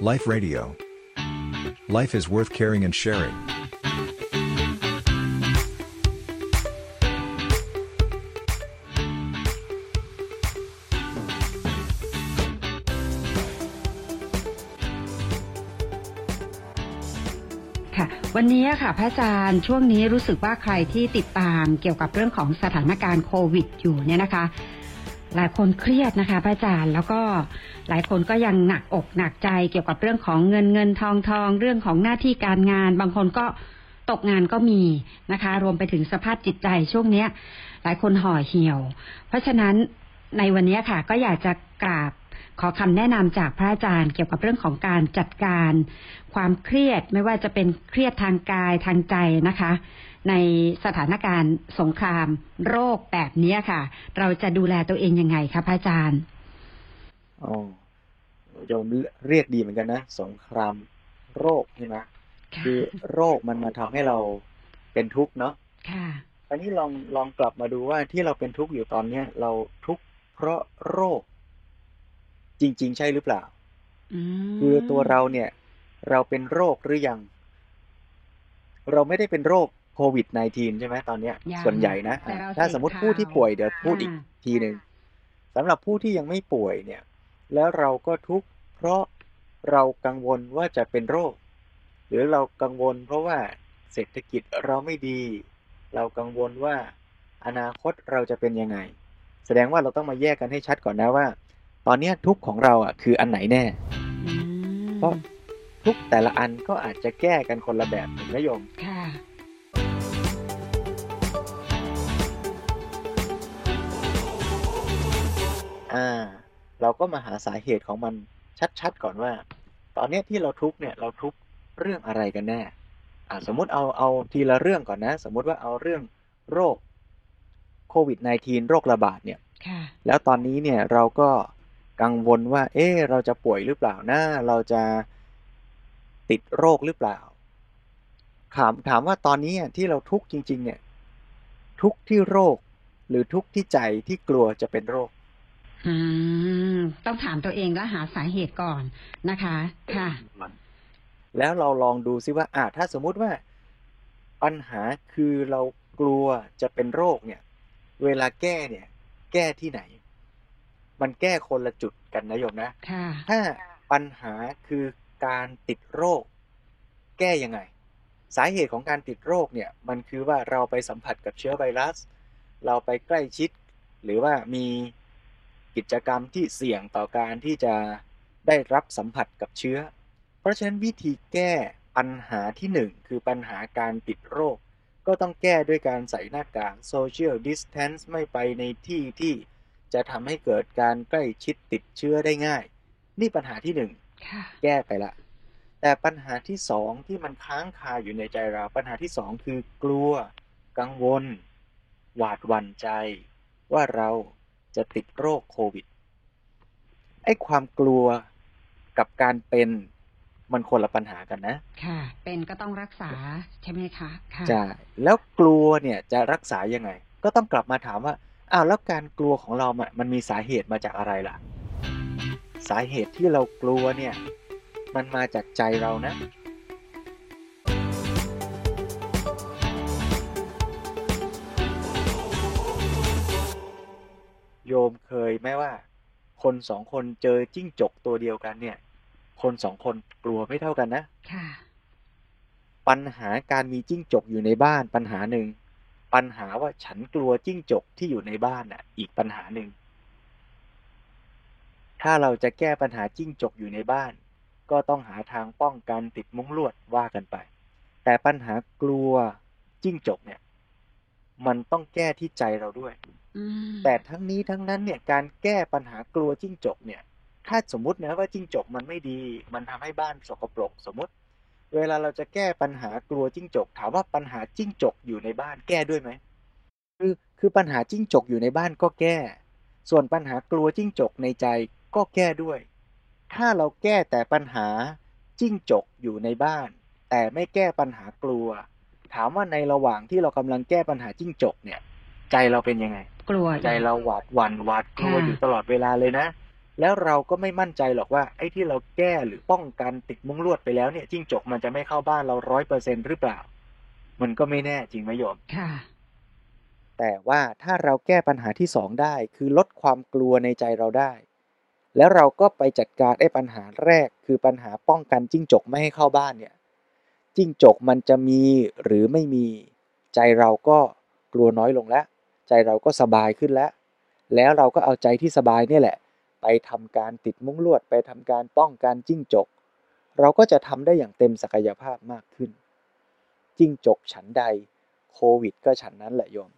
Life Radio. Life is worth caring and sharing. ค่ะวันนี้ค่ะพระอาจารย์ช่วงนี้รู้สึกว่าใครที่ติดตามเกี่ยวกับเรื่องของสถานการณ์โควิดอยู่เนี่ยนะคะ หลายคนเครียดนะคะพระอาจารย์ แล้วก็หลายคนก็ยังหนักอกหนักใจเกี่ยวกับเรื่องของเงินเงินทองทอง เรื่องของหน้าที่การงาน บางคนก็ตกงานก็มีนะคะ รวมไปถึงสภาพจิตใจช่วงเนี้ย หลายคนห่อเหี่ยว เพราะฉะนั้นในวันนี้ค่ะ ก็อยากจะกราบขอคำแนะนำจากพระอาจารย์ เกี่ยวกับเรื่องของการจัดการ ความเครียดไม่ว่าจะเป็นเครียดทางกายทางใจนะคะ ในสถานการณ์สงครามโรคแบบนี้ค่ะ เราจะดูแลตัวเองยังไงคะพระอาจารย์อ๋อโยมเรียกดีเหมือนกันนะ สงครามโรคใช่ไหมค่ะคือโรคมันมาทำให้เราเป็นทุกข์เนาะค่ะอันนี้ลองลองกลับมาดูว่าที่เราเป็นทุกข์อยู่ตอนเนี้ยเราทุกข์เพราะโรค จริง ๆ ใช่หรือเปล่าอืมคือตัวเราเนี่ย เราเป็นโรคหรือยัง เราไม่ได้เป็นโรค โควิด -19 ใช่ไหมตอนเนี้ยยังส่วนใหญ่นะแต่เราถ้าเสพสมมติข่าวผู้ที่ป่วยเดี๋ยวพูดอีกอ่าทีหนึ่งสำหรับผู้ที่ยังไม่ป่วยเนี่ย แล้วเราก็ทุกข์เพราะเรากังวลว่าจะเป็นโรค หรือเรากังวลเพราะว่าเศรษฐกิจเราไม่ดี เรากังวลว่าอนาคตเราจะเป็นยังไง แสดงว่าเราต้องมาแยกกันให้ชัดก่อนนะว่า ตอนเนี้ยทุกข์ของเราอะคืออันไหนแน่อืมเพราะทุกแต่ละอันก็อาจจะแก้กันคนละแบบถึงนะโยมค่ะ เราก็มาหาสาเหตุของมันชัดๆก่อนว่า ตอนเนี้ยที่เราทุกข์เนี่ยเราทุกข์เรื่องอะไรกันแน่อ่าสมมุติเอาเอาทีละเรื่องก่อนนะ สมมุติว่าเอาเรื่องโรคโควิด -19 โรคระบาดเนี่ยค่ะแล้วตอนนี้เนี่ยเราก็กังวลว่า เอ๊ะเราจะป่วยหรือเปล่านะเราจะติดโรคหรือเปล่า ถามถามว่าตอนนี้อะที่เราทุกข์จริง ๆ เนี่ย ทุกข์ที่โรคหรือทุกข์ที่ใจที่กลัวจะเป็นโรคอืม ต้องถามตัวเองและหาสาเหตุก่อนนะคะ ค่ะ แล้วเราลองดูซิว่าอ่าถ้าสมมุติว่า ปัญหาคือเรากลัวจะเป็นโรคเนี่ย เวลาแก้เนี่ย แก้ที่ไหน มันแก้คนละจุดกันนะโยมนะค่ะถ้าปัญหาคือการติดโรค แก้ยังไง สาเหตุของการติดโรคเนี่ย มันคือว่าเราไปสัมผัสกับเชื้อไวรัส เราไปใกล้ชิด หรือว่ามี กิจกรรมที่เสี่ยงต่อการที่จะได้รับสัมผัสกับเชื้อ เพราะฉะนั้นวิธีแก้ปัญหาที่หนึ่งคือปัญหาการติดโรค ก็ต้องแก้ด้วยการใส่หน้ากาก social distance ไม่ไปในที่ที่จะทำให้เกิดการใกล้ชิดติดเชื้อได้ง่าย นี่ปัญหาที่หนึ่งค่ะแก้ไปละ แต่ปัญหาที่สองที่มันค้างคาอยู่ในใจเรา ปัญหาที่สองคือกลัว กังวล หวาดหวั่นใจ ว่าเรา จะติดโรคโควิด ไอ้ความกลัวกับการเป็นมันคนละปัญหากันนะ ค่ะ เป็นก็ต้องรักษาใช่ไหมคะค่ะใช่แล้วกลัวเนี่ยจะรักษายังไง ก็ต้องกลับมาถามว่า อ้าวแล้วการกลัวของเรามันมันมีสาเหตุมาจากอะไรล่ะ สาเหตุที่เรากลัวเนี่ย มันมาจากใจเรานะ เคยไหมว่า คนสองคนเจอจิ้งจกตัวเดียวกันเนี่ย คนสองคนกลัวไม่เท่ากันนะค่ะปัญหาการมีจิ้งจกอยู่ในบ้านปัญหาหนึ่ง ปัญหาว่าฉันกลัวจิ้งจกที่อยู่ในบ้านน่ะ อีกปัญหาหนึ่ง ถ้าเราจะแก้ปัญหาจิ้งจกอยู่ในบ้าน ก็ต้องหาทางป้องกันติดมุ้งลวดว่ากันไป แต่ปัญหากลัวจิ้งจกเนี่ย มันต้องแก้ที่ใจเราด้วยอืมแต่ทั้งนี้ทั้งนั้นเนี่ยการแก้ปัญหากลัวจิ้งจกเนี่ย ถ้าสมมตินะว่าจิ้งจกมันไม่ดี มันทำให้บ้านสกปรกสมมติ เวลาเราจะแก้ปัญหากลัวจิ้งจก ถามว่าปัญหาจิ้งจกอยู่ในบ้านแก้ด้วยไหมคือคือปัญหาจิ้งจกอยู่ในบ้านก็แก้ ส่วนปัญหากลัวจิ้งจกในใจก็แก้ด้วย ถ้าเราแก้แต่ปัญหาจิ้งจกอยู่ในบ้าน แต่ไม่แก้ปัญหากลัว ถามว่าในระหว่างที่เรากำลังแก้ปัญหาจิ้งจกเนี่ย ใจเราเป็นยังไง กลัวใจเราหวาดหวั่นหวาดกลัวค่ะอยู่ตลอดเวลาเลยนะ แล้วเราก็ไม่มั่นใจหรอกว่าไอ้ที่เราแก้หรือป้องกันติดมุ้งลวดไปแล้วเนี่ยจิ้งจกมันจะไม่เข้าบ้านเราร้อยเปอร์เซ็นหรือเปล่า มันก็ไม่แน่จริงไหมโยมค่ะแต่ว่าถ้าเราแก้ปัญหาที่สองได้ คือลดความกลัวในใจเราได้ แล้วเราก็ไปจัดการไอ้ปัญหาแรก คือปัญหาป้องกันจิ้งจกไม่ให้เข้าบ้านเนี่ย จิ้งจกมันจะมีหรือไม่มี ใจเราก็กลัวน้อยลงแล้ว ใจเราก็สบายขึ้นแล้ว แล้วเราก็เอาใจที่สบายเนี่ยแหละ ไปทำการติดมุ้งลวด ไปทำการป้องกันจิ้งจก เราก็จะทำได้อย่างเต็มศักยภาพมากขึ้น จิ้งจกฉันใดโควิด ก็ฉันนั้นแหละโยม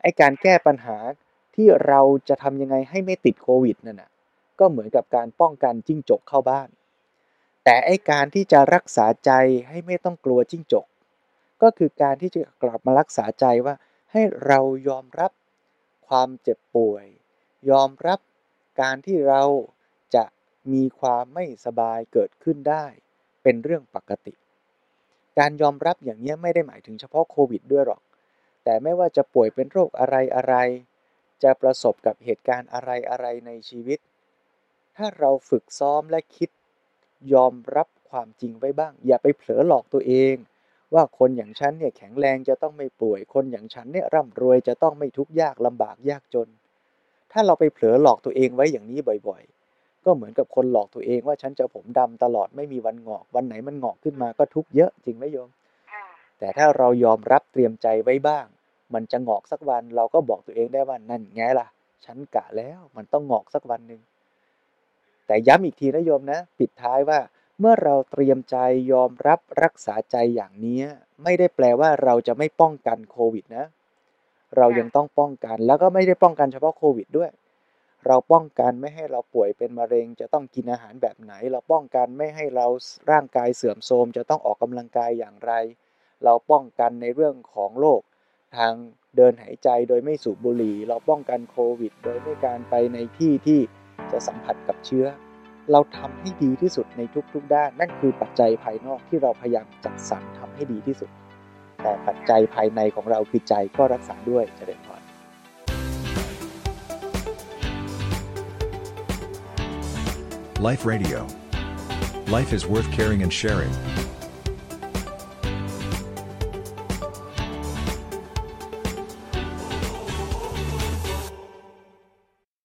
ไอการแก้ปัญหาที่เราจะทำยังไงให้ไม่ติดโควิดนั่นน่ะก็เหมือนกับการป้องกันจิ้งจกเข้าบ้าน แต่ไอการที่จะรักษาใจให้ไม่ต้องกลัวจิ้งจก ก็คือการที่จะกลับมารักษาใจว่า ให้เรายอมรับความเจ็บป่วย ยอมรับการที่เราจะมีความไม่สบายเกิดขึ้นได้ เป็นเรื่องปกติ การยอมรับอย่างนี้ไม่ได้หมายถึงเฉพาะโควิดด้วยหรอก แต่ไม่ว่าจะป่วยเป็นโรคอะไรอะไร จะประสบกับเหตุการณ์อะไรอะไรในชีวิต ถ้าเราฝึกซ้อมและคิด ยอมรับความจริงไว้บ้าง อย่าไปเผลอหลอกตัวเอง ว่าคนอย่างฉันเนี่ยแข็งแรงจะต้องไม่ป่วย คนอย่างฉันเนี่ยร่ำรวยจะต้องไม่ทุกข์ยากลำบากยากจน ถ้าเราไปเผลอหลอกตัวเองไว้อย่างนี้บ่อยๆ ก็เหมือนกับคนหลอกตัวเองว่าฉันจะผมดำตลอดไม่มีวันงอก วันไหนมันงอกขึ้นมาก็ทุกข์เยอะจริงไหมโยม แต่ถ้าเรายอมรับเตรียมใจไว้บ้าง มันจะงอกสักวันเราก็บอกตัวเองได้ว่านั่นไงล่ะ ฉันกะแล้วมันต้องงอกสักวันหนึ่ง แต่ย้ำอีกทีนะโยมนะ ปิดท้ายว่า เมื่อเราเตรียมใจยอมรับรักษาใจอย่างนี้ไม่ได้แปลว่าเราจะไม่ป้องกันโควิดนะ เรายังต้องป้องกันแล้วก็ไม่ได้ป้องกันเฉพาะโควิดด้วย เราป้องกันไม่ให้เราป่วยเป็นมะเร็ง จะต้องกินอาหารแบบไหน เราป้องกันไม่ให้เราร่างกายเสื่อมโทรมจะต้องออกกำลังกายอย่างไร เราป้องกันในเรื่องของโรคทางเดินหายใจโดยไม่สูบบุหรี่ เราป้องกันโควิด โดยไม่การไปในที่ที่ จะสัมผัสกับเชื้อ เราทำให้ดีที่สุดในทุกๆด้าน นั่นคือปัจจัยภายนอกที่เราพยายามจัดสรรทำให้ดีที่สุด แต่ปัจจัยภายในของเราคือใจก็รักษาด้วยเจริญพร Life Radio. Life is worth caring and sharing.